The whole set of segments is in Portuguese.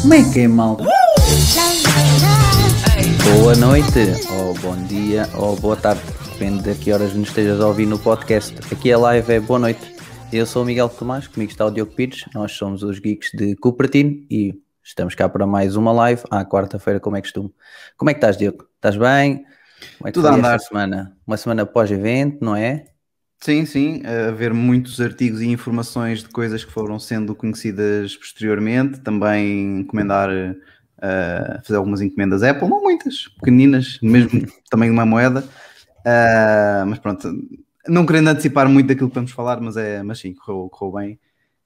Como é que é, malta? Love. Boa noite, ou bom dia, ou boa tarde. Depende de que horas nos estejas a ouvir no podcast. Aqui a live é boa noite. Eu sou o Miguel Tomás, comigo está o Diogo Pires. Nós somos os geeks de Cupertino e estamos cá para mais uma live à quarta-feira, como é costume. Como é que estás, Diogo? Estás bem? Como é que Tudo a andar. semana? Uma semana pós-evento, não é? Sim, sim, a ver muitos artigos e informações de coisas que foram sendo conhecidas posteriormente, também encomendar, eh, fazer algumas encomendas Apple, não muitas, pequeninas, mesmo também uma moeda, Ah, mas pronto, não querendo antecipar muito daquilo que vamos falar, mas, é, mas sim, correu, correu bem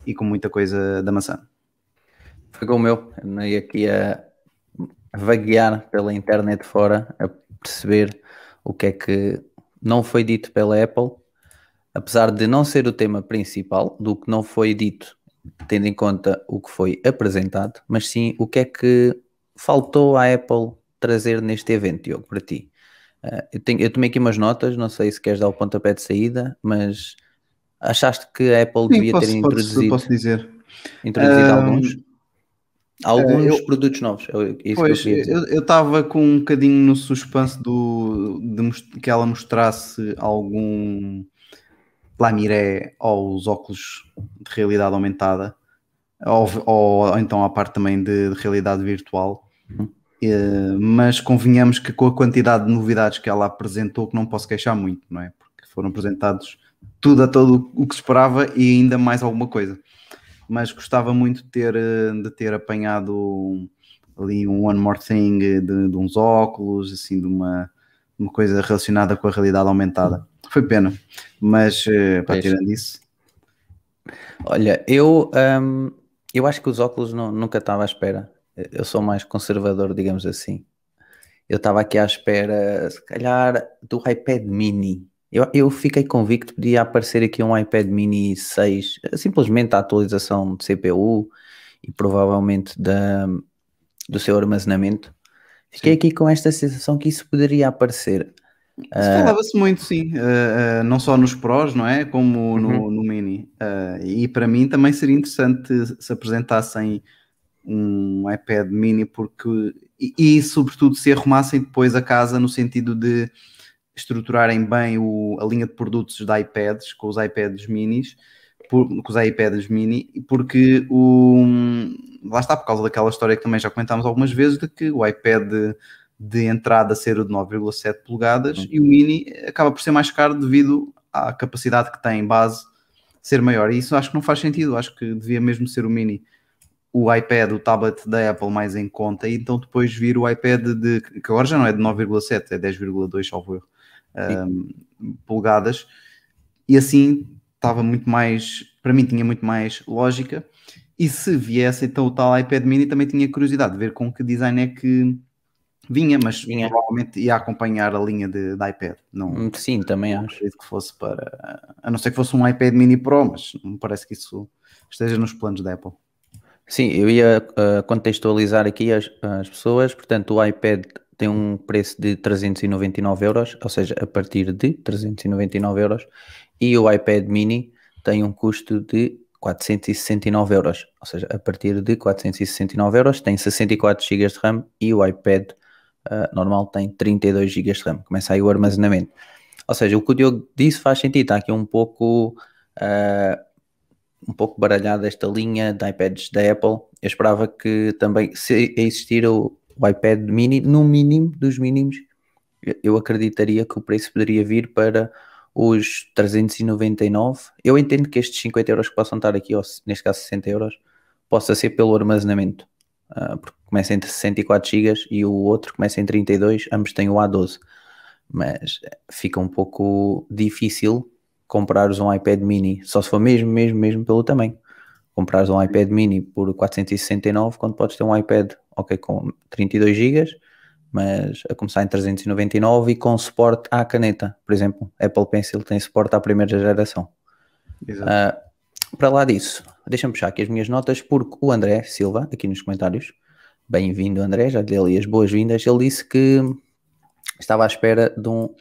e com muita coisa da maçã. Foi como eu, andei aqui a vaguear pela internet fora, a perceber o que é que não foi dito pela Apple, apesar de não ser o tema principal, do que não foi dito, tendo em conta o que foi apresentado, mas sim o que é que faltou à Apple trazer neste evento, Diogo, para ti. Ah, eu, tenho, eu tomei aqui umas notas, não sei se queres dar o pontapé de saída, mas achaste que a Apple Sim, devia posso, ter posso- introduzido, posso dizer. introduzido Ah, alguns? Alguns eu- produtos novos, é Pois, que eu estava com um bocadinho no suspense do, de que ela mostrasse algum lamiré aos óculos de realidade aumentada, ou, ou- ou então à parte também de, de realidade virtual. Uhum. Eh, mas convenhamos que com a quantidade de novidades que ela apresentou, que não posso queixar muito, não é? Porque foram apresentados tudo a todo o que se esperava e ainda mais alguma coisa. Mas gostava muito de ter, eh, de ter apanhado ali um One More Thing de, de uns óculos, assim, de uma, uma coisa relacionada com a realidade aumentada. Foi pena, mas eh, para tirando isso, Olha, eu, hum, eu acho que os óculos não- nunca estava à espera. Eu sou mais conservador, digamos assim. Eu estava aqui à espera, se calhar, do iPad mini. Eu, eu fiquei convicto que podia aparecer aqui um iPad mini 6, simplesmente a atualização de CPU e provavelmente da, do seu armazenamento. Fiquei Sim. aqui com esta sensação que isso poderia aparecer. Isso falava-se muito, sim, eh, eh, não só nos Pros, não é? Como no, Uhum. no Mini. Eh, e para mim também seria interessante se apresentassem um iPad Mini, porque e, e, sobretudo se arrumassem depois a casa no sentido de estruturarem bem o- a linha de produtos de iPads com os iPads minis, por- com os iPads mini, porque o, lá está, por causa daquela história que também já comentámos algumas vezes, de que o iPad de entrada ser o de 9,7 polegadas Uhum. e o mini acaba por ser mais caro devido à capacidade que tem base ser maior. E isso acho que não faz sentido, acho que devia mesmo ser o mini o iPad, o tablet da Apple mais em conta, e então depois vir o iPad de que agora já não é de 9,7, é 10,2, salvo erro, um, polegadas, e assim estava muito mais, para mim tinha muito mais lógica. E se viesse então o tal iPad mini, também tinha curiosidade de ver com que design é que vinha, mas Vinha. provavelmente ia acompanhar a linha de, de iPad. Não, Hum, Sim, também não acho. que fosse para. A não ser que fosse um iPad mini Pro, mas não me parece que isso esteja nos planos da Apple. Sim, eu ia uh, contextualizar aqui as, as pessoas. Portanto, o iPad tem um preço de 399 euros, ou seja, a partir de 399 euros, e o iPad mini tem um custo de 469 euros, ou seja, a partir de 469 euros tem 64 GB de RAM e o iPad uh, normal tem 32 GB de RAM. Começa aí o armazenamento. Ou seja, o que o Diogo disse faz sentido, está aqui um pouco. uh, um pouco baralhada esta linha de iPads da Apple. Eu esperava que também, se existir o, o iPad mini, no mínimo dos mínimos, eu- acreditaria que o preço poderia vir para os 399. Eu entendo que estes 50 euros que possam estar aqui, ou neste caso 60 euros, possa ser pelo armazenamento. ah, porque começa entre 64 GB e o outro começa em 32, ambos têm o A12. Mas fica um pouco difícil comprares um iPad mini, só se for mesmo, mesmo, mesmo pelo tamanho. Comprares um iPad mini por 469, quando podes ter um iPad, ok, com 32 GB, mas a começar em 399 e com suporte à caneta. Por exemplo, Apple Pencil tem suporte à primeira geração. Exato. Ah, para lá disso, deixa-me puxar aqui as minhas notas, porque o André Silva, aqui nos comentários, bem-vindo André, já lhe ali as boas-vindas, ele disse que estava à espera de um.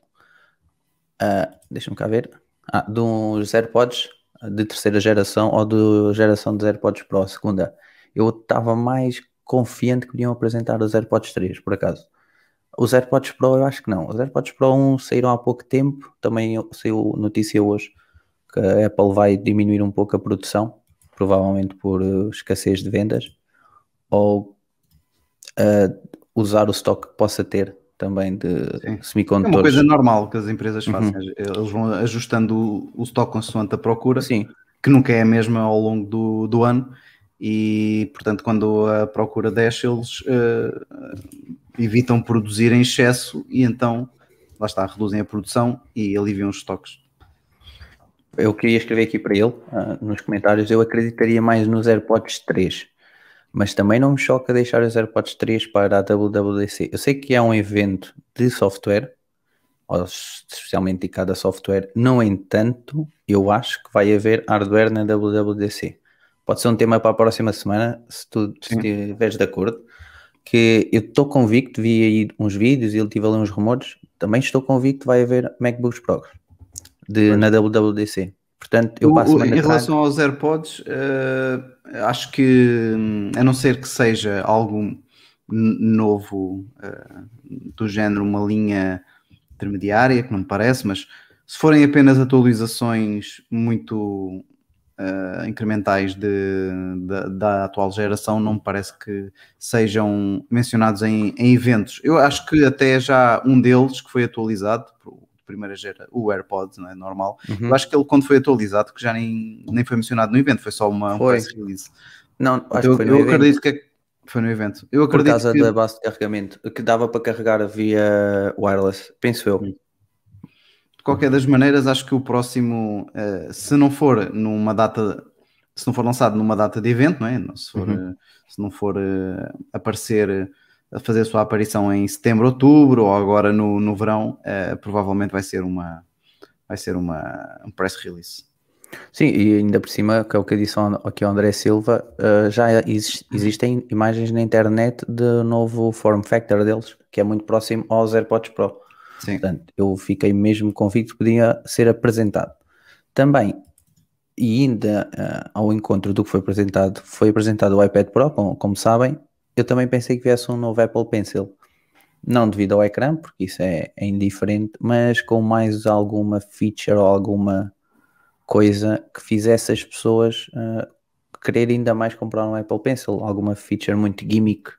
ah, Deixa-me cá ver. Ah, de uns AirPods de terceira geração ou de geração de AirPods Pro, segunda. Eu estava mais confiante que podiam apresentar os AirPods 3, por acaso. Os AirPods Pro eu acho que não. Os AirPods Pro 1 saíram há pouco tempo, também saiu notícia hoje que a Apple vai diminuir um pouco a produção, provavelmente por eh, escassez de vendas, ou eh, usar o estoque que possa ter também de Sim. É uma semicondutores. coisa normal que as empresas Uhum. fazem. Eles vão ajustando o, o estoque consoante a procura, Sim, que nunca é a mesma ao longo do, do ano. E, portanto, quando a procura desce, eles eh, evitam produzir em excesso e então, lá está, reduzem a produção e aliviam os estoques. eu queria escrever aqui para ele, ah, nos comentários, eu acreditaria mais nos AirPods 3, mas também não me choca deixar os AirPods 3 para a WWDC. Eu sei que é um evento de software, especialmente dedicado a software, no entanto, eu acho que vai haver hardware na WWDC. Pode ser um tema para a próxima semana, se tu se estiveres de acordo, que eu estou convicto, vi aí uns vídeos e ele tive ali uns rumores, também estou convicto que vai haver MacBooks Pro de, na WWDC. Portanto, eu passo o- em relação aos AirPods, eh, acho que, hum, a não ser que seja algo novo eh, do género, uma linha intermediária, que não me parece, mas se forem apenas atualizações muito eh, incrementais de- da, da atual geração, não me parece que sejam mencionados em, em eventos. Eu acho que até já um deles que foi atualizado, primeira gera, o AirPods, não é normal, Uhum. eu acho que ele, quando foi atualizado, que já nem, nem foi mencionado no evento, foi só uma um Foi. press release. Não, acho eu que foi no eu evento, acredito que é- foi no evento. Eu por acredito causa que da base de carregamento, que dava para carregar via wireless, penso eu. De qualquer das maneiras, acho que o próximo, eh, se não for numa data, se não for lançado numa data de evento, não é? Se, for, Uhum. eh, se não for eh, aparecer, a fazer a sua aparição em setembro, outubro ou agora no, no verão, eh, provavelmente vai ser uma vai ser uma um press release. Sim, e ainda por cima, que é o que eu disse aqui ao André Silva, uh, já exis- existem imagens na internet do novo form factor deles, que é muito próximo aos AirPods Pro. Sim. Portanto, eu fiquei mesmo convicto que podia ser apresentado. Também, e ainda ah, ao encontro do que foi apresentado, foi apresentado o iPad Pro, como, como sabem, eu também pensei que viesse um novo Apple Pencil. Não devido ao ecrã, porque isso é, é indiferente, mas com mais alguma feature ou alguma coisa que fizesse as pessoas ah, querer ainda mais comprar um Apple Pencil, alguma feature muito gimmick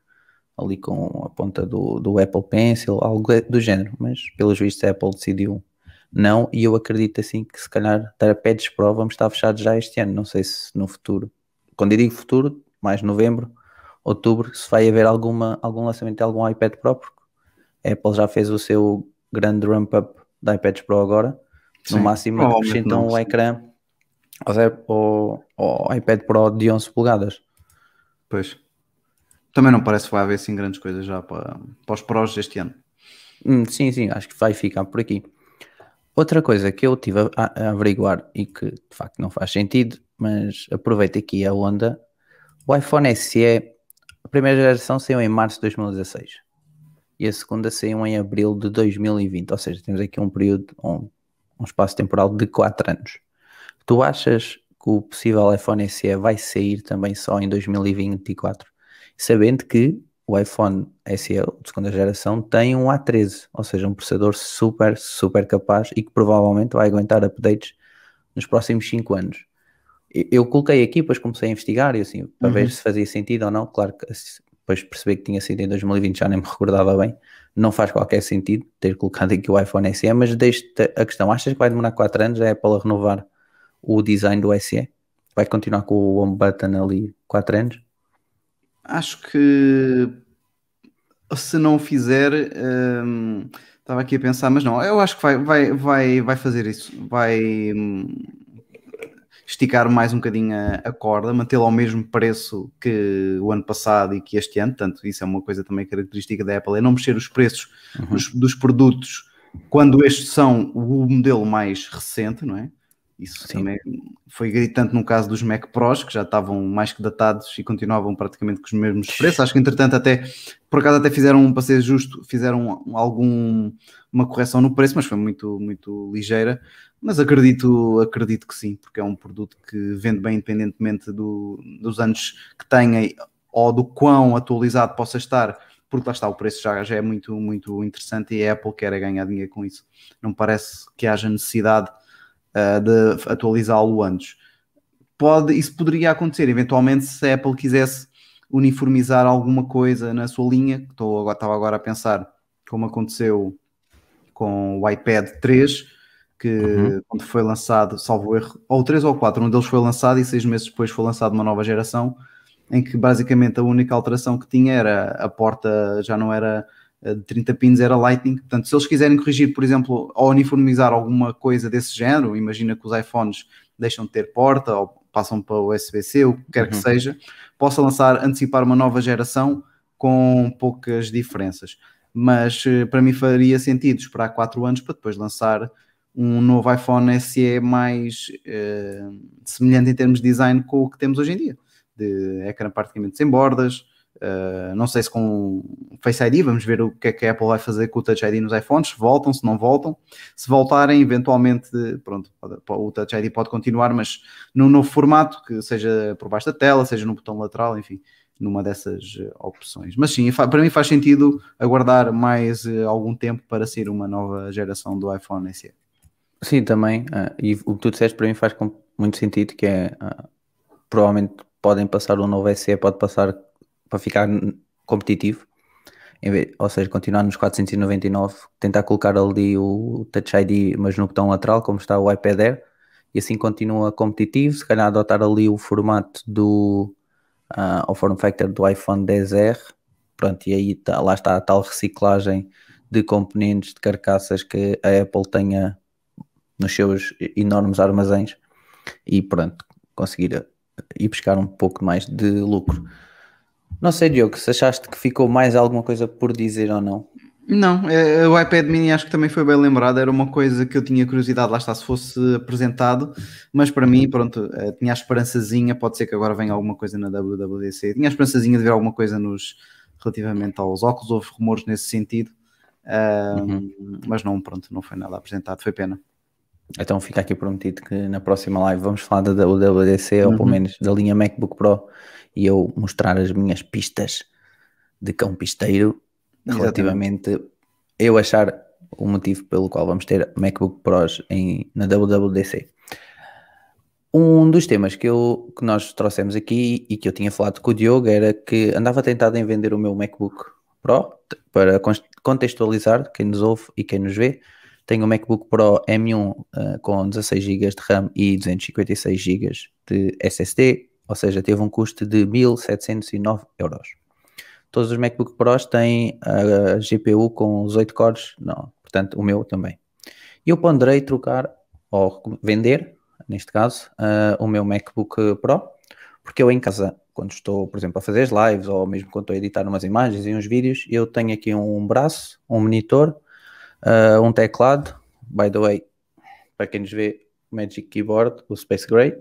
ali com a ponta do, do Apple Pencil, algo do género, mas pelos vistos a Apple decidiu não, e eu acredito assim que se calhar iPads Pro vamos estar fechados já este ano, não sei se no futuro, quando eu digo futuro, mais novembro, outubro, se vai haver alguma, algum lançamento de algum iPad Pro, porque a Apple já fez o seu grande ramp-up da iPads Pro agora, no Sim, máximo provavelmente acrescentam o ecrã ao- ao iPad Pro de 11 polegadas. Pois. Também não parece que vai haver assim grandes coisas já para, para os prós deste ano. Hum, sim, sim, acho que vai ficar por aqui. Outra coisa que eu tive a, a averiguar e que de facto não faz sentido, mas aproveito aqui a onda. O iPhone SE, a primeira geração saiu em março de 2016 e a segunda saiu em abril de 2020, ou seja, temos aqui um período, um, um espaço temporal de 4 anos. Tu achas que o possível iPhone SE vai sair também só em 2024? Sabendo que o iPhone SE de segunda geração tem um A13, ou seja, um processador super, super capaz e que provavelmente vai aguentar updates nos próximos 5 anos. Eu- coloquei aqui, depois comecei a investigar e assim, para Uhum. ver se fazia sentido ou não. Claro que depois percebi que tinha sido em 2020, já nem me recordava bem. Não faz qualquer sentido ter colocado aqui o iPhone SE, mas deixo-te a questão: achas que vai demorar 4 anos a Apple a renovar o design do SE? Vai continuar com o home button ali 4 anos? Acho que se não fizer, hum, estava aqui a pensar, mas não, eu acho que vai, vai, vai, vai fazer isso, vai hum, esticar mais um bocadinho a, a corda, mantê-lo ao mesmo preço que o ano passado e que este ano, portanto, isso é uma coisa também característica da Apple, é não mexer os preços dos, dos produtos quando estes são o modelo mais recente, não é? Isso Sim. também foi gritante no caso dos Mac Pros, que já estavam mais que datados e continuavam praticamente com os mesmos preços. Acho que entretanto até, por acaso até fizeram, para ser justo, fizeram algum, uma correção no preço, mas foi muito, muito ligeira. Mas acredito, acredito que sim, porque é um produto que vende bem independentemente do, dos anos que tenha ou do quão atualizado possa estar, porque lá está, o preço já, já é muito, muito interessante e a Apple quer ganhar dinheiro com isso. Não parece que haja necessidade uh, de atualizá-lo antes. Pode, isso poderia acontecer eventualmente se a Apple quisesse uniformizar alguma coisa na sua linha, estou agora, estava agora a pensar como aconteceu com o iPad 3, que uhum. quando foi lançado, salvo erro, ou 3 ou 4, um deles foi lançado e seis meses depois foi lançado uma nova geração, em que basicamente a única alteração que tinha era a porta já não era de 30 pins era Lightning. Portanto, se eles quiserem corrigir, por exemplo, ou uniformizar alguma coisa desse género, imagina que os iPhones deixam de ter porta ou passam para o USB-C, o que quer uhum. que seja, possa lançar, antecipar uma nova geração com poucas diferenças. Mas eh, para mim faria sentido esperar 4 anos para depois lançar um novo iPhone SE mais eh, semelhante em termos de design com o que temos hoje em dia. De ecrã praticamente sem bordas, Uh, não sei se com Face ID, vamos ver o que é que a Apple vai fazer com o Touch ID nos iPhones, voltam, se não voltam. Se voltarem, eventualmente, pronto, o Touch ID pode continuar, mas num novo formato, que seja por baixo da tela, seja no botão lateral, enfim, numa dessas eh, opções. Mas sim, para mim faz sentido aguardar mais uh, algum tempo para ser uma nova geração do iPhone SE. Sim, também. Uh, e o que tu disseste para mim faz muito sentido, que é provavelmente podem passar um novo SE, pode passar para ficar competitivo, vez, ou seja, continuar nos 499, tentar colocar ali o Touch ID, mas no botão lateral, como está o iPad Air, e assim continua competitivo, se calhar adotar ali o formato do uh, o form factor do iPhone 10R, pronto, e aí tá, lá está a tal reciclagem de componentes, de carcaças que a Apple tenha nos seus enormes armazéns e pronto, conseguir ir buscar um pouco mais de lucro. Não sei, Diogo, se achaste que ficou mais alguma coisa por dizer ou não. Não, é, o iPad mini acho que também foi bem lembrado, era uma coisa que eu tinha curiosidade, lá está, se fosse apresentado, mas para mim, pronto, eh, tinha a esperançazinha, pode ser que agora venha alguma coisa na WWDC, tinha a esperançazinha de ver alguma coisa nos, relativamente aos óculos, houve rumores nesse sentido, uh, uhum. mas não, pronto, não foi nada apresentado, foi pena. Então fica aqui prometido que na próxima live vamos falar da WWDC, uhum. ou pelo uhum. menos da linha MacBook Pro, e eu mostrar as minhas pistas de cão pisteiro relativamente eu achar o motivo pelo qual vamos ter MacBook Pros em, na WWDC. Um dos temas que, eu, que nós trouxemos aqui e que eu tinha falado com o Diogo era que andava tentado em vender o meu MacBook Pro para contextualizar quem nos ouve e quem nos vê. Tenho o MacBook Pro M1 uh, com 16 GB de RAM e 256 GB de SSD, ou seja, teve um custo de 1.709 euros. Todos os MacBook Pros têm a GPU com os 8 cores, não, portanto o meu também. Eu ponderei trocar ou vender, neste caso, uh, o meu MacBook Pro, porque eu em casa, quando estou, por exemplo, a fazer as lives ou mesmo quando estou a editar umas imagens e uns vídeos, eu tenho aqui um braço, um monitor, uh, um teclado, by the way, para quem nos vê, Magic Keyboard, o Space Gray,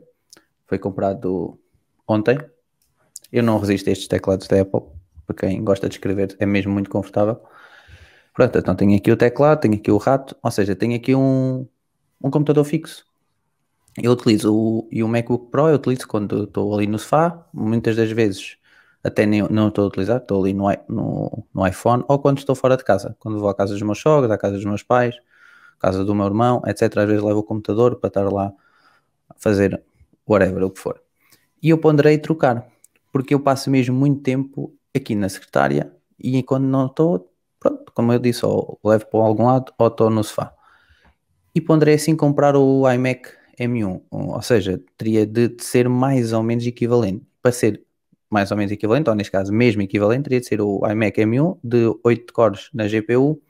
foi comprado ontem. Eu não resisto a estes teclados da Apple, para quem gosta de escrever é mesmo muito confortável. Pronto, então tenho aqui o teclado, tenho aqui o rato, ou seja, tenho aqui um, um computador fixo. Eu utilizo o, e o MacBook Pro, eu utilizo quando estou ali no sofá, muitas das vezes até nem, não estou a utilizar, estou ali no, no, no, iPhone, ou quando estou fora de casa, quando vou à casa dos meus sogros, à casa dos meus pais, casa do meu irmão, etc. Às vezes levo o computador para estar lá a fazer whatever, o que for. E eu ponderei trocar, porque eu passo mesmo muito tempo aqui na secretária e quando não estou, pronto, como eu disse, ou levo para algum lado ou estou no sofá. E ponderei assim comprar o iMac M1, ou seja, teria de ser mais ou menos equivalente. Para ser mais ou menos equivalente, ou neste caso mesmo equivalente, teria de ser o iMac M1 de 8 cores na GPU,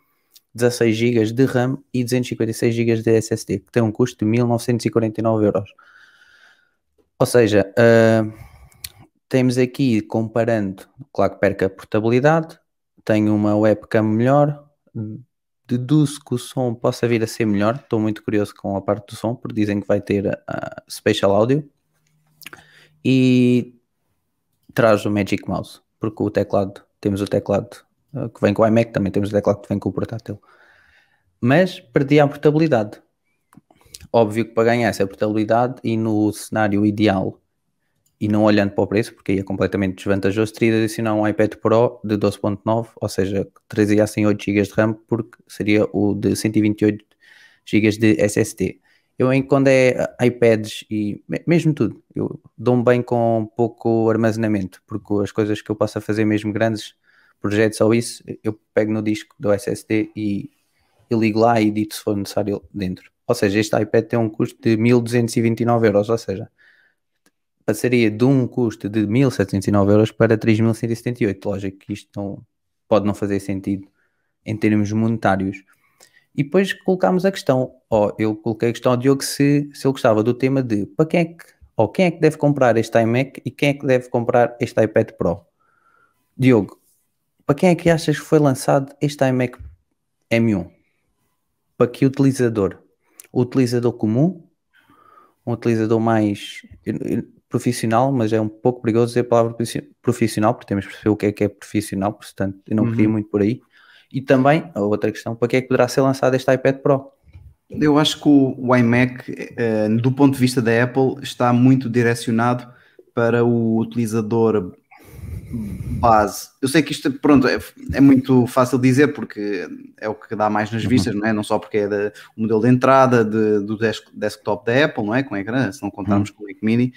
16 GB de RAM e 256 GB de SSD, que tem um custo de 1949 euros. Ou seja, uh, temos aqui comparando, claro que perca a portabilidade, tenho uma webcam melhor, deduzo que o som possa vir a ser melhor. Estou muito curioso com a parte do som, porque dizem que vai ter uh, Spatial Audio e traz o Magic Mouse, porque o teclado, temos o teclado uh, que vem com o iMac, também temos o teclado que vem com o portátil. Mas perdi a portabilidade. Óbvio que para ganhar essa portabilidade e no cenário ideal e não olhando para o preço, porque aí é completamente desvantajoso, teria de adicionar um iPad Pro de 12.9, ou seja, trazia assim 8 GB de RAM, porque seria o de 128 GB de SSD. Eu, quando é iPads e mesmo tudo, eu dou-me bem com pouco armazenamento, porque as coisas que eu possa fazer, mesmo grandes projetos ou isso, eu pego no disco do SSD e, e ligo lá e edito se for necessário dentro. Ou seja, este iPad tem um custo de 1229 euros, ou seja, passaria de um custo de 1.709 euros para 3.178. Lógico que isto não, pode não fazer sentido em termos monetários. E depois colocámos a questão, ó, eu coloquei a questão ao Diogo se, se ele gostava do tema de para quem é que, ou quem é que deve comprar este iMac e quem é que deve comprar este iPad Pro. Diogo, para quem é que achas que foi lançado este iMac M1? Para que utilizador? O utilizador comum? Um utilizador mais profissional, mas é um pouco perigoso dizer a palavra profissional, porque temos que perceber o que é que é profissional, portanto eu não uhum. queria muito por aí. E também, a outra questão, para que é que poderá ser lançado este iPad Pro? Eu acho que o, iMac, eh, do ponto de vista da Apple, está muito direcionado para o utilizador base. Eu sei que isto, pronto, é, é, muito fácil dizer porque é o que dá mais nas uhum. vistas, não é? Não só porque é da, o modelo de entrada de, do desk, desktop da Apple, não é? Com ecrã, se não contarmos uhum. com o Mac Mini.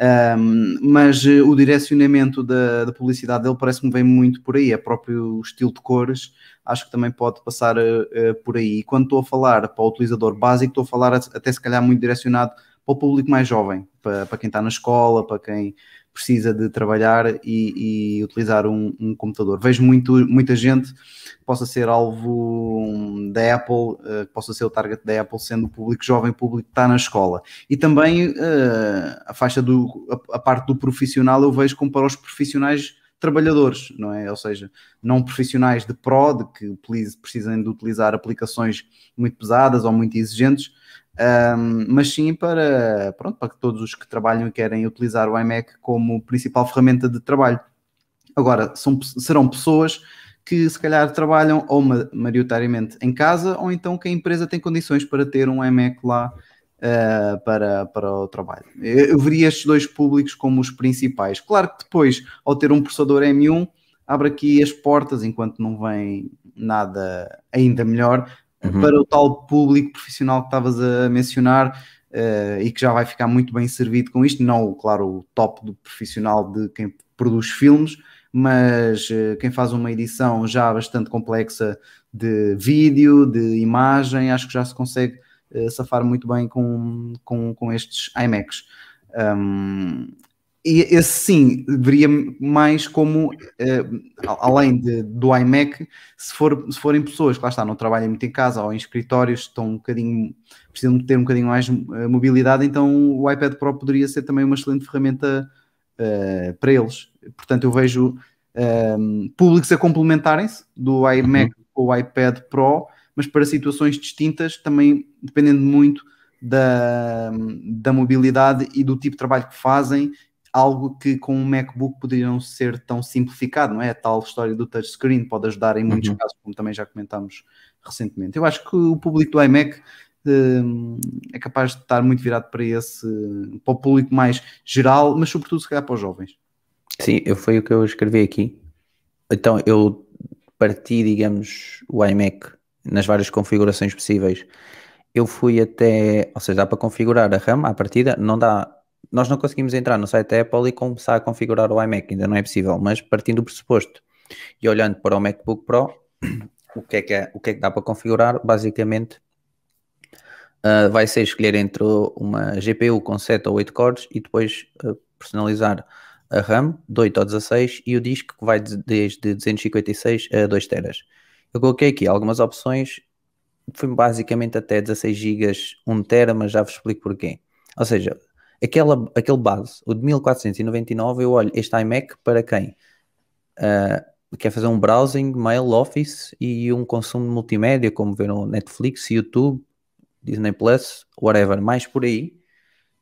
Um, mas uh, o direcionamento da, da publicidade dele parece-me vem muito por aí, é próprio estilo de cores, acho que também pode passar uh, por aí. E quando estou a falar para o utilizador básico, estou a falar até se calhar muito direcionado para o público mais jovem, para, para quem está na escola, para quem precisa de trabalhar e, e utilizar um, um, computador. Vejo muito, muita gente que possa ser alvo da Apple, uh, que possa ser o target da Apple, sendo o público jovem, público que está na escola. E também uh, a faixa do, a, parte do profissional eu vejo como para os profissionais trabalhadores, não é? Ou seja, não profissionais de pro, de que precisem de utilizar aplicações muito pesadas ou muito exigentes, um, mas sim para, pronto, para todos os que trabalham e querem utilizar o iMac como principal ferramenta de trabalho. Agora, são, serão pessoas que se calhar trabalham ou maioritariamente em casa ou então que a empresa tem condições para ter um iMac lá uh, para, para o trabalho. Eu, veria estes dois públicos como os principais. Claro que depois, ao ter um processador M1, abre aqui as portas, enquanto não vem nada ainda melhor, uhum. para o tal público profissional que estavas a mencionar uh, e que já vai ficar muito bem servido com isto. Não, claro, o top do profissional de quem produz filmes, mas uh, quem faz uma edição já bastante complexa de vídeo, de imagem, acho que já se consegue uh, safar muito bem com, com, com estes iMacs. Um, e esse sim veria mais como, uh, além de, do iMac, se, for, se forem pessoas que lá está, não trabalham muito em casa ou em escritórios, estão um bocadinho, precisam ter um bocadinho mais uh, mobilidade, então o iPad Pro poderia ser também uma excelente ferramenta uh, para eles. Portanto, eu vejo públicos a complementarem-se do iMac uhum. ou iPad Pro, mas para situações distintas, também dependendo muito da, da mobilidade e do tipo de trabalho que fazem algo que com um MacBook poderia não ser tão simplificado, não é? A tal história do touchscreen pode ajudar em muitos uhum. casos, como também já comentámos recentemente. Eu acho que o público do iMac hum, é capaz de estar muito virado para esse, para o público mais geral, mas sobretudo se calhar para os jovens. Sim, eu, foi o que eu escrevi aqui. Então eu parti, digamos, o iMac nas várias configurações possíveis. Eu fui até, ou seja, dá para configurar a RAM à partida, não dá nós não conseguimos entrar no site da Apple e começar a configurar o iMac, ainda não é possível, mas partindo do pressuposto e olhando para o MacBook Pro, o que é que, é, o que, é que dá para configurar? Basicamente, uh, vai ser escolher entre uma GPU com 7 ou 8 cores e depois uh, personalizar a RAM de 8 ou 16 e o disco que vai desde 256 a 2 teras. Eu coloquei aqui algumas opções, foi basicamente até 16 GB, 1 tera, mas já vos explico porquê. Ou seja, aquela, aquele base, o de 1499, eu olho este iMac para quem uh, quer fazer um browsing, mail, office e um consumo de multimédia, como ver no Netflix, YouTube, Disney Plus, whatever, mais por aí.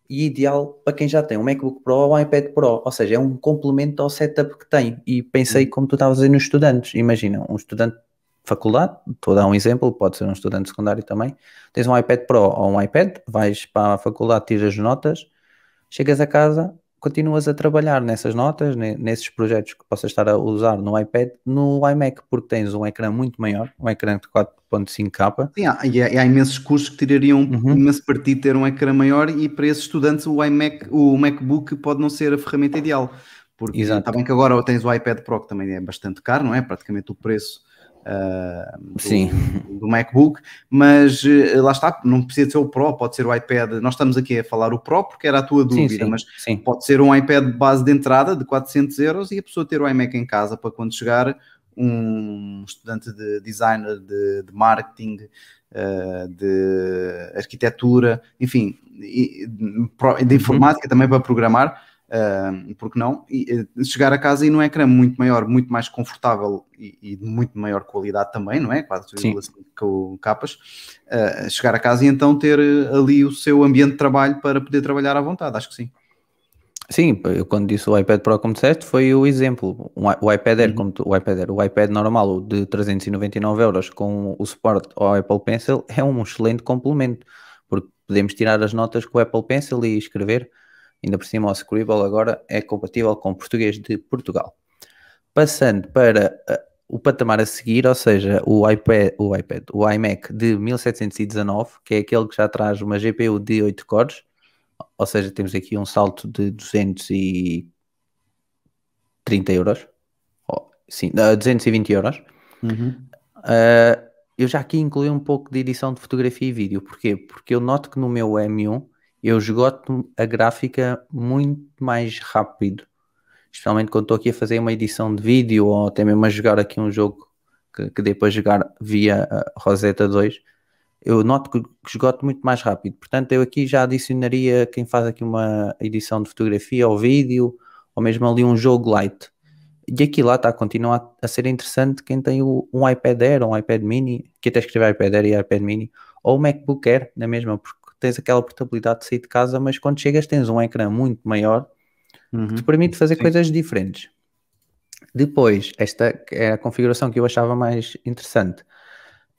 E ideal para quem já tem um MacBook Pro ou um iPad Pro, ou seja, é um complemento ao setup que tem. E pensei, como tu estavas a dizer, nos estudantes. Imagina, um estudante de faculdade, estou a dar um exemplo, pode ser um estudante secundário também. Tens um iPad Pro ou um iPad, vais para a faculdade, tiras notas, chegas a casa, continuas a trabalhar nessas notas, nesses projetos que possas estar a usar no iPad, no iMac, porque tens um ecrã muito maior, um ecrã de 4.5K. Sim, há, e há, há, imensos cursos que tirariam uhum. imenso partido ter um ecrã maior e para esses estudantes o iMac, o MacBook pode não ser a ferramenta ideal. Porque Exato. está bem que agora tens o iPad Pro que também é bastante caro, não é? Praticamente o preço uh, do, do, MacBook, mas uh, lá está, não precisa ser o Pro, pode ser o iPad. Nós estamos aqui a falar o Pro porque era a tua dúvida, sim, sim, mas sim. pode ser um iPad base de entrada de 400 euros e a pessoa ter o iMac em casa para quando chegar um estudante de designer, de, de marketing, uh, de arquitetura, enfim, de, de uhum. informática uhum. também para programar Uh, porque não? E, uh, chegar a casa e num ecrã muito maior, muito mais confortável e, e de muito maior qualidade também, não é? 4,5 capas. Uh, chegar a casa e então ter ali o seu ambiente de trabalho para poder trabalhar à vontade, acho que sim. Sim, eu quando disse o iPad Pro como disseste, foi o exemplo. O iPad Air, uhum. como tu, o iPad Air, o iPad normal de 399 euros com o suporte ao Apple Pencil é um excelente complemento, porque podemos tirar as notas com o Apple Pencil e escrever ainda por cima o Scribble agora é compatível com o português de Portugal. Passando para uh, o patamar a seguir, ou seja, o iPad, o iPad, o iMac de 1719, que é aquele que já traz uma GPU de 8 cores, ou seja, temos aqui um salto de 230 euros, oh, sim, uh, 220 euros. Uhum. Uh, eu já aqui incluí um pouco de edição de fotografia e vídeo, porquê? Porque eu noto que no meu M1 eu esgoto a gráfica muito mais rápido. Especialmente quando estou aqui a fazer uma edição de vídeo ou até mesmo a jogar aqui um jogo que, que depois jogar via Rosetta 2, eu noto que, esgoto muito mais rápido. Portanto, eu aqui já adicionaria quem faz aqui uma edição de fotografia ou vídeo, ou mesmo ali um jogo light. E aqui lá está, continua a, ser interessante quem tem um iPad Air ou um iPad Mini, que até escrever iPad Air e iPad Mini, ou o MacBook Air, na mesma, porque tens aquela portabilidade de sair de casa, mas quando chegas tens um ecrã muito maior uhum. que te permite fazer Sim. coisas diferentes. Depois, esta é a configuração que eu achava mais interessante.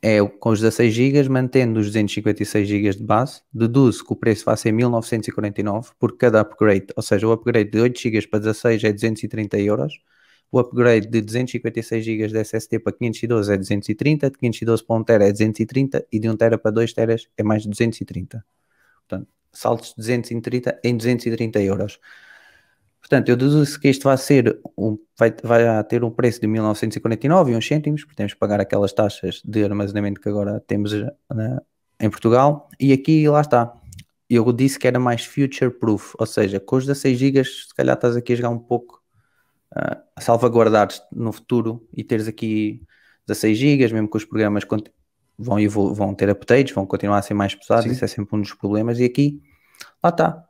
É com os 16 GB, mantendo os 256 GB de base, deduzo que o preço vai ser 1949 por cada upgrade, ou seja, o upgrade de 8 GB para 16 é 230 euros, o upgrade de 256 GB de SSD para 512 é 230, de 512 para 1 TB é 230 e de 1 TB para 2 TB é mais 230. Portanto, saltos de 230 em 230 euros. Portanto, eu deduzo que isto vai ser um, vai, vai ter um preço de 1949 e uns cêntimos, porque temos que pagar aquelas taxas de armazenamento que agora temos na, em Portugal. E aqui lá está. Eu disse que era mais future proof, ou seja, com os 16 GB, se calhar estás aqui a jogar um pouco uh, salvaguardares no futuro e teres aqui 16 GB, mesmo que os programas vão, vão ter updates, vão continuar a ser mais pesados, Sim. isso é sempre um dos problemas. E aqui, lá está,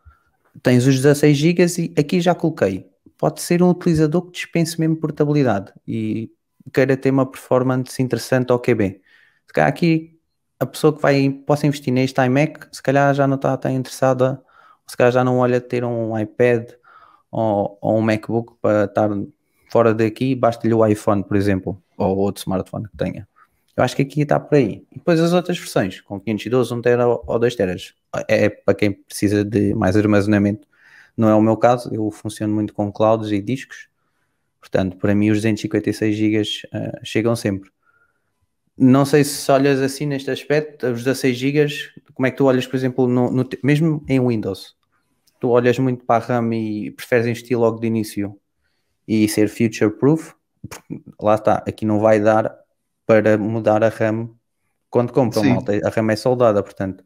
tens os 16 GB e aqui já coloquei. Pode ser um utilizador que dispense mesmo portabilidade e queira ter uma performance interessante ao QB. Se calhar aqui a pessoa que vai possa investir neste iMac, se calhar já não está tão interessada, se calhar já não olha ter um iPad ou, ou um MacBook para estar fora daqui, basta-lhe o iPhone, por exemplo, ou outro smartphone que tenha. Eu acho que aqui está por aí. E depois as outras versões, com 512, 1 tera ou 2 teras. É, é para quem precisa de mais armazenamento. Não é o meu caso, eu funciono muito com clouds e discos. Portanto, para mim os 256 GB uh, chegam sempre. Não sei se olhas assim neste aspecto, os 16 GB, como é que tu olhas, por exemplo, no, no, mesmo em Windows? Tu olhas muito para a RAM e preferes investir logo de início e ser future proof, lá está, aqui não vai dar para mudar a RAM quando compram, malta, a RAM é soldada, portanto,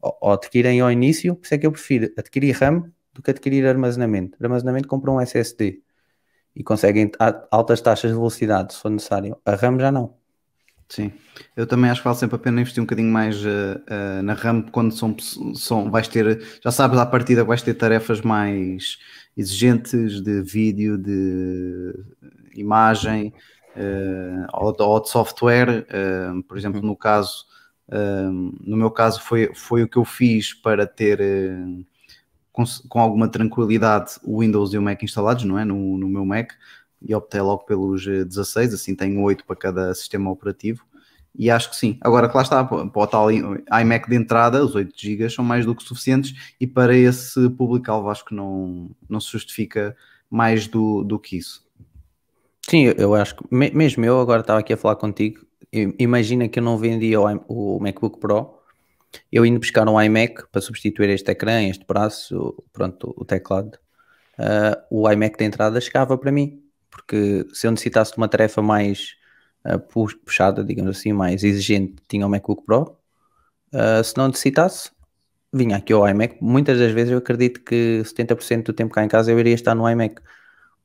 ou adquirem ao início, por isso é que eu prefiro adquirir RAM do que adquirir armazenamento. Armazenamento compram um SSD e conseguem altas taxas de velocidade se for necessário. A RAM já não. Sim, eu também acho que vale sempre a pena investir um bocadinho mais uh, uh, na RAM quando são, são, vais ter, já sabes à partida vais ter tarefas mais exigentes de vídeo, de imagem, eh, ou, de- ou de software, por exemplo, no caso, no meu caso foi, foi o que eu fiz para ter com, com alguma tranquilidade o Windows e o Mac instalados, não é? No, no meu Mac, e optei logo pelos eh, 16, assim tenho 8 para cada sistema operativo. E acho que sim. Agora que lá está, para o tal iMac de entrada, os 8 GB são mais do que suficientes e para esse público-alvo acho que não, não se justifica mais do, do que isso. Sim, eu- acho que me- mesmo eu agora estava aqui a falar contigo. Imagina que eu não vendia o, MacBook Pro, eu indo buscar um iMac para substituir este ecrã, este braço, pronto, o teclado. ah, o iMac de entrada chegava para mim, porque se eu necessitasse de uma tarefa mais pu- puxada, digamos assim, mais exigente, tinha o MacBook Pro. Ah, se não necessitasse, vinha aqui ao iMac. Muitas das vezes eu acredito que 70% do tempo cá em casa eu iria estar no iMac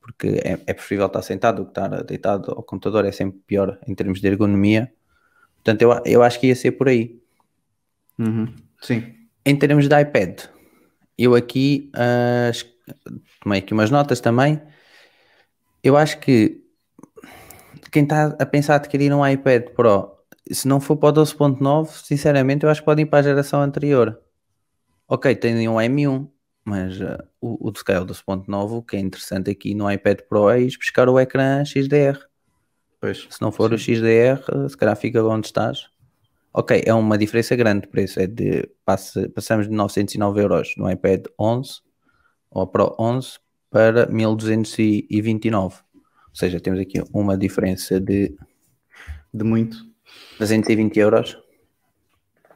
porque é, é preferível estar sentado do que estar deitado ao computador, é sempre pior em termos de ergonomia. Portanto, eu, eu acho que ia ser por aí. Uhum. Sim. Em termos de iPad, eu aqui es- tomei aqui umas notas também. Eu acho que quem está a pensar adquirir um iPad Pro, se não for para o 12.9, sinceramente, eu acho que pode ir para a geração anterior. Ok, tem um M1, mas ah, o, o de o 12.9, o que é interessante aqui no iPad Pro é ir buscar o ecrã XDR. Pois. Se não for o XDR, eh, se calhar fica onde estás. Ok, é uma diferença grande de preço. É de, passa- passamos de 909 euros no iPad 11 ou Pro 11 para 1229. Ou seja, temos aqui uma diferença de De muito. 320 euros.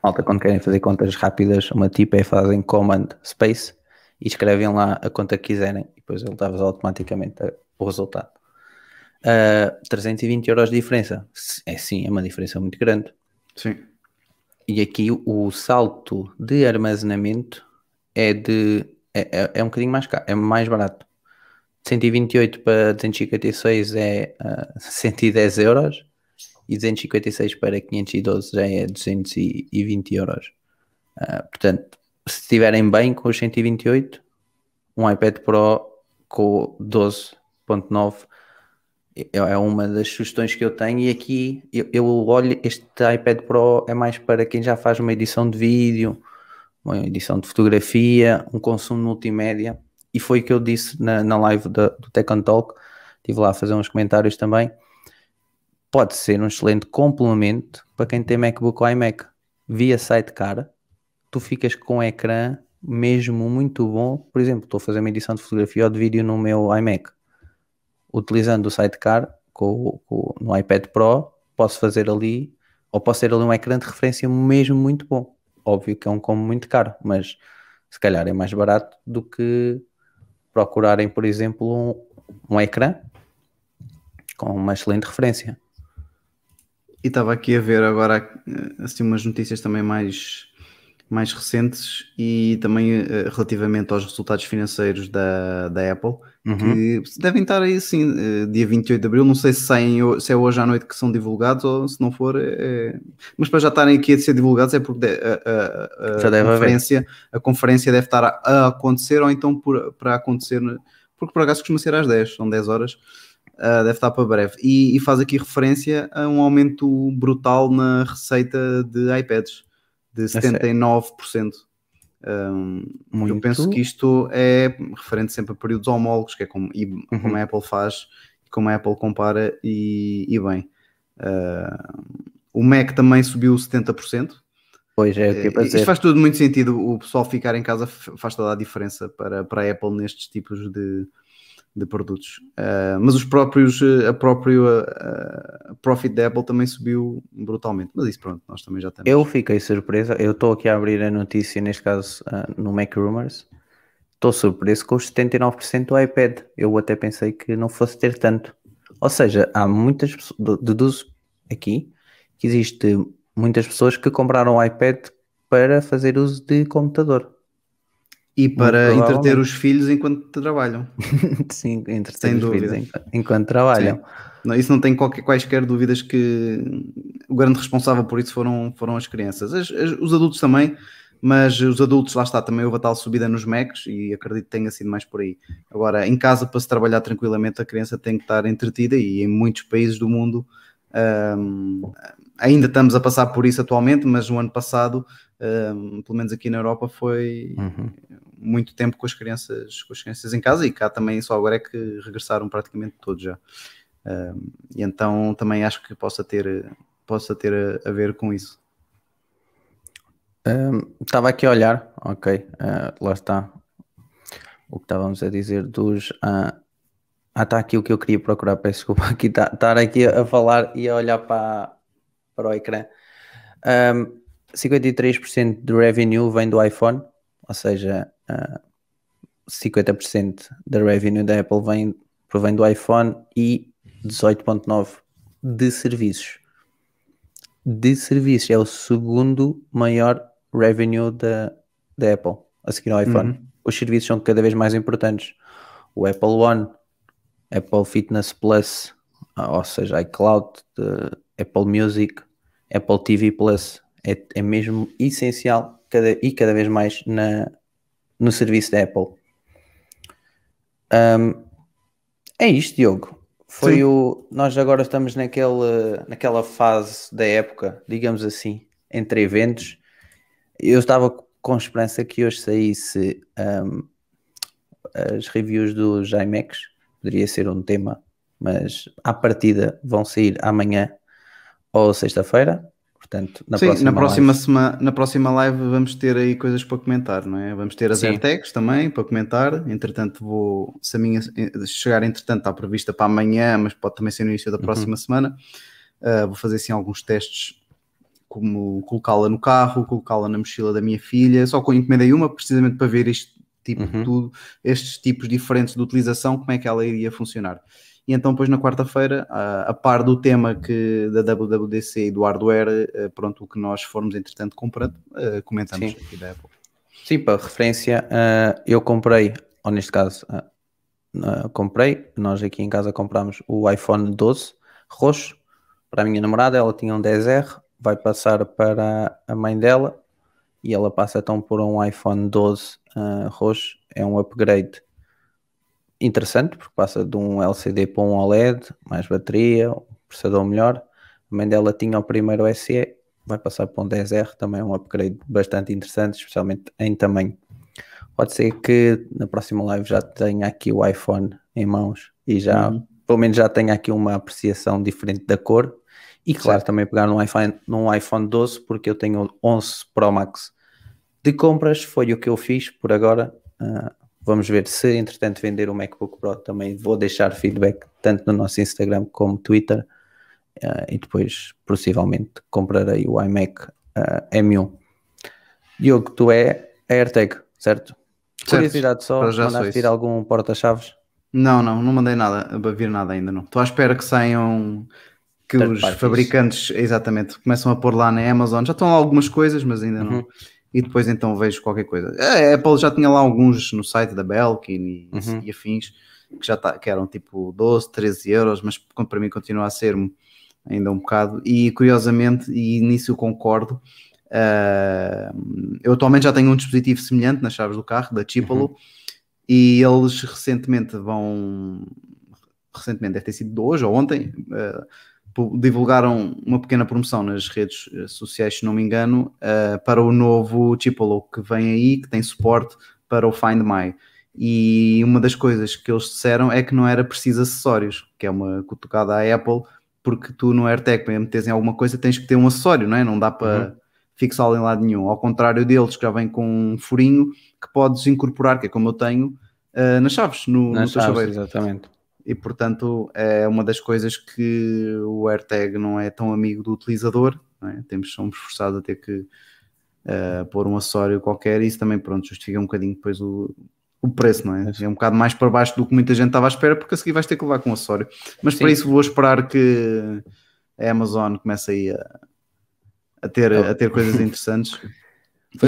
Malta, quando querem fazer contas rápidas, uma tipo é fazem Command Space e escrevem lá a conta que quiserem e depois ele dá-vos automaticamente o resultado. Ah, 320 euros de diferença. É sim, é uma diferença muito grande. Sim. E aqui o salto de armazenamento é de é, é, é um bocadinho mais caro, é mais barato. De 128 para 256 é ah, 110 euros e 256 para 512 já é 220 euros. Ah, portanto, se estiverem bem com os 128, um iPad Pro com o 12.9 é é uma das sugestões que eu tenho e aqui eu, eu olho este iPad Pro é mais para quem já faz uma edição de vídeo, uma edição de fotografia, um consumo multimédia e foi o que eu disse na, na live da- do Tech on Talk, estive lá a fazer uns comentários também. Pode ser um excelente complemento para quem tem MacBook ou iMac. Via sidecar, tu ficas com um ecrã mesmo muito bom, por exemplo, estou a fazer uma edição de fotografia ou de vídeo no meu iMac. Utilizando o sidecar com, com, no iPad Pro, posso fazer ali, ou posso ter ali um ecrã de referência mesmo muito bom. Óbvio que é um combo muito caro, mas se calhar é mais barato do que procurarem, por exemplo, um, um ecrã com uma excelente referência. E estava aqui a ver agora assim umas notícias também mais, mais recentes e também eh, relativamente aos resultados financeiros da, da Apple, Uhum. que devem estar aí assim, eh, dia 28 de Abril, não sei se, saem, se é hoje à noite que são divulgados ou se não for, é... mas para já estarem aqui a ser divulgados é porque a, a- a haver. conferência, a conferência deve estar a, a acontecer ou então por, para acontecer, porque por acaso costuma ser às 10, são 10 horas, Uh, deve estar para breve. E, e faz aqui referência a um aumento brutal na receita de iPads, de sério? 79%. Um, eu penso que isto é referente sempre a períodos homólogos, que é como, e, Uhum. como a Apple faz, como a Apple compara, e, e bem. Uh, o Mac também subiu 70%. Pois é, o que eu Eh. Isto faz tudo muito sentido. O pessoal ficar em casa faz toda a diferença para, para a Apple nestes tipos de, de produtos. Uh, mas os próprios, uh, a própria uh, profit da Apple também subiu brutalmente. Mas isso, pronto, nós também já temos. Eu fiquei surpresa. Eu estou aqui a abrir a notícia, neste caso ah, no Mac Rumors. Estou surpreso com os 79% do iPad. Eu até pensei que não fosse ter tanto. Ou seja, há muitas pessoas, deduzo aqui, que existe muitas pessoas que compraram o iPad para fazer uso de computador. e para entreter os filhos enquanto trabalham. Sim, entre Sem os filhos dúvida. enquanto, enquanto trabalham. Não, isso não tem qualquer, quaisquer dúvidas que o grande responsável por isso foram, foram as crianças. As- as- os adultos também, mas os adultos, lá está, também houve a tal subida nos Macs e acredito que tenha sido mais por aí. Agora, em casa, para se trabalhar tranquilamente, a criança tem que estar entretida e em muitos países do mundo um, ainda estamos a passar por isso atualmente, mas o ano passado, um, pelo menos aqui na Europa, foi Uhum. muito tempo com as crianças, com as crianças em casa e cá também só agora é que regressaram praticamente todos já. Um, e então também acho que possa ter, possa ter a, a ver com isso. Estava aqui a olhar, ok, ah, lá está o que estávamos a dizer dos. ah, ah, está aqui o que eu queria procurar, peço desculpa, aqui tá- estar aqui a falar e a olhar para, para o ecrã. Ahm, 53% do revenue vem do iPhone, ou seja, ah, 50% da revenue da Apple vem, provém do iPhone e 18,9% de serviços. De serviços, é o segundo maior revenue da, da Apple, a seguir ao iPhone. Os serviços são cada vez mais importantes. O Apple One, Apple Fitness Plus, ah, ou seja, iCloud, Apple Music, Apple TV Plus, é, é mesmo essencial cada, e cada vez mais na, no serviço da Apple. Ahm, é isto, Diogo. Foi Sim. o. Nós agora estamos naquele, naquela fase da época, digamos assim, entre eventos. Eu estava com esperança que hoje saísse ahm, as reviews dos iMacs, poderia ser um tema, mas à partida vão sair amanhã ou sexta-feira. Portanto, na Sim, próxima, na próxima, live. semana, na próxima live vamos ter aí coisas para comentar, não é? Vamos ter as Sim. AirTags também para comentar. Entretanto, vou, se a minha chegar, entretanto, está prevista para amanhã, mas pode também ser no início da próxima semana. Uh, vou fazer assim alguns testes, como colocá-la no carro, colocá-la na mochila da minha filha. Só encomendei uma, precisamente para ver este tipo de Uhum. tudo, estes tipos diferentes de utilização, como é que ela iria funcionar. E então, depois na quarta-feira, a, a par do tema que da WWDC e do hardware, eh, pronto, o que nós formos entretanto comprando, eh, comentamos Sim. aqui da Apple. Sim, para referência, ah, eu comprei, ou neste caso, comprei, nós aqui em casa compramos o iPhone 12 roxo para a minha namorada, ela tinha um 10R, vai passar para a mãe dela e ela passa então por um iPhone 12 ah, roxo, é um upgrade interessante, porque passa de um LCD para um OLED, mais bateria, um processador melhor. A mãe dela tinha o primeiro SE, vai passar para um 10R, também é um upgrade bastante interessante, especialmente em tamanho. Pode ser que na próxima live já tenha aqui o iPhone em mãos e já, pelo menos já tenha aqui uma apreciação diferente da cor. E claro, também pegar num iPhone, num iPhone 12, porque eu tenho 11 Pro Max de compras, foi o que eu fiz por agora. Ah, vamos ver se entretanto vender o MacBook Pro também vou deixar feedback tanto no nosso Instagram como Twitter ah, e depois possivelmente comprarei o iMac ah, M1. Diogo, tu é a AirTag, certo? Curiosidade só, mandaste ir algum porta-chaves? Não, não, não mandei nada, a vir nada ainda não. Estou à espera que saiam, que Third os parties. fabricantes, exatamente, começam a pôr lá na Amazon. Já estão lá algumas coisas, mas ainda Uhum. não. E depois então vejo qualquer coisa. A Apple já tinha lá alguns no site da Belkin e, Uhum. e afins, que já tá, que eram tipo 12, 13 euros, mas para mim continua a ser ainda um bocado. E curiosamente, e nisso eu concordo, ah, eu atualmente já tenho um dispositivo semelhante nas chaves do carro, da Chipolo, e eles recentemente vão. Recentemente, deve ter sido hoje ou ontem, pu- divulgaram uma pequena promoção nas redes eh, sociais, se não me engano, ah, para o novo Chipolo que vem aí, que tem suporte para o Find My. E uma das coisas que eles disseram é que não era preciso acessórios, que é uma cutucada à Apple, porque tu no AirTag, para meteres em alguma coisa, tens que ter um acessório, não é? Não dá para fixá-lo em lado nenhum. Ao contrário deles, que já vem com um furinho que podes incorporar, que é como eu tenho, ah, nas chaves, no, Nas no teu chaves, chaveiro exatamente. E portanto é uma das coisas que o AirTag não é tão amigo do utilizador, é? Temos, somos forçados a ter que eh, pôr um acessório qualquer e isso também pronto, justifica um bocadinho depois o, o preço, não é? É um bocado mais para baixo do que muita gente estava à espera porque a seguir vais ter que levar com um acessório. Mas para Sim. isso vou esperar que a Amazon comece aí a, a, ter, a ter coisas interessantes Foi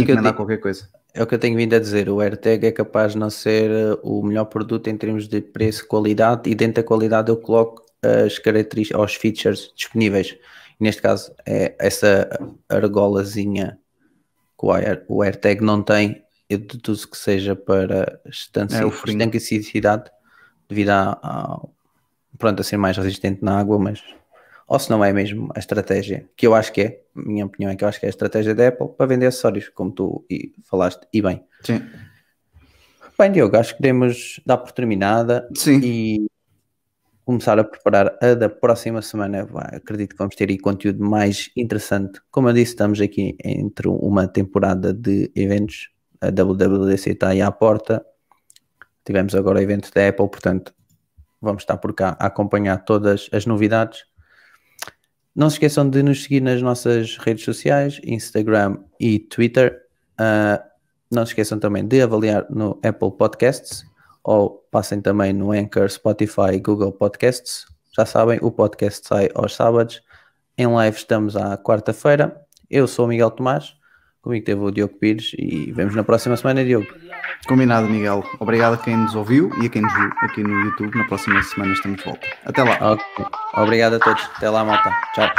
e que encomendar qualquer coisa. É o que eu tenho vindo a dizer. O AirTag é capaz de não ser eh, o melhor produto em termos de preço, qualidade e dentro da qualidade eu coloco as características, os features disponíveis. Neste caso é essa argolazinha que o, Air, o AirTag não tem, eu deduzo que seja para É estanquicidade devido a, a, pronto, a ser mais resistente na água, mas ou se não é mesmo a estratégia, que eu acho que é, a minha opinião é que eu acho que é a estratégia da Apple para vender acessórios, como tu falaste, e bem. Sim. Bem, Diogo, acho que podemos dar por terminada Sim. e começar a preparar a da próxima semana. Acredito que vamos ter aí conteúdo mais interessante. Como eu disse, estamos aqui entre uma temporada de eventos. A WWDC está aí à porta. Tivemos agora o evento da Apple, portanto, vamos estar por cá a acompanhar todas as novidades. Não se esqueçam de nos seguir nas nossas redes sociais, Instagram e Twitter. Ah, não se esqueçam também de avaliar no Apple Podcasts ou passem também no Anchor, Spotify e Google Podcasts. Já sabem, o podcast sai aos sábados. Em live estamos à quarta-feira. Eu sou o Miguel Tomás, Comigo teve o Diogo Pires e vemos na próxima semana, Diogo. Combinado, Miguel. Obrigado a quem nos ouviu e a quem nos viu aqui no YouTube. Na próxima semana estamos de volta. Até lá. Okay. Obrigado a todos. Até lá, malta. Tchau.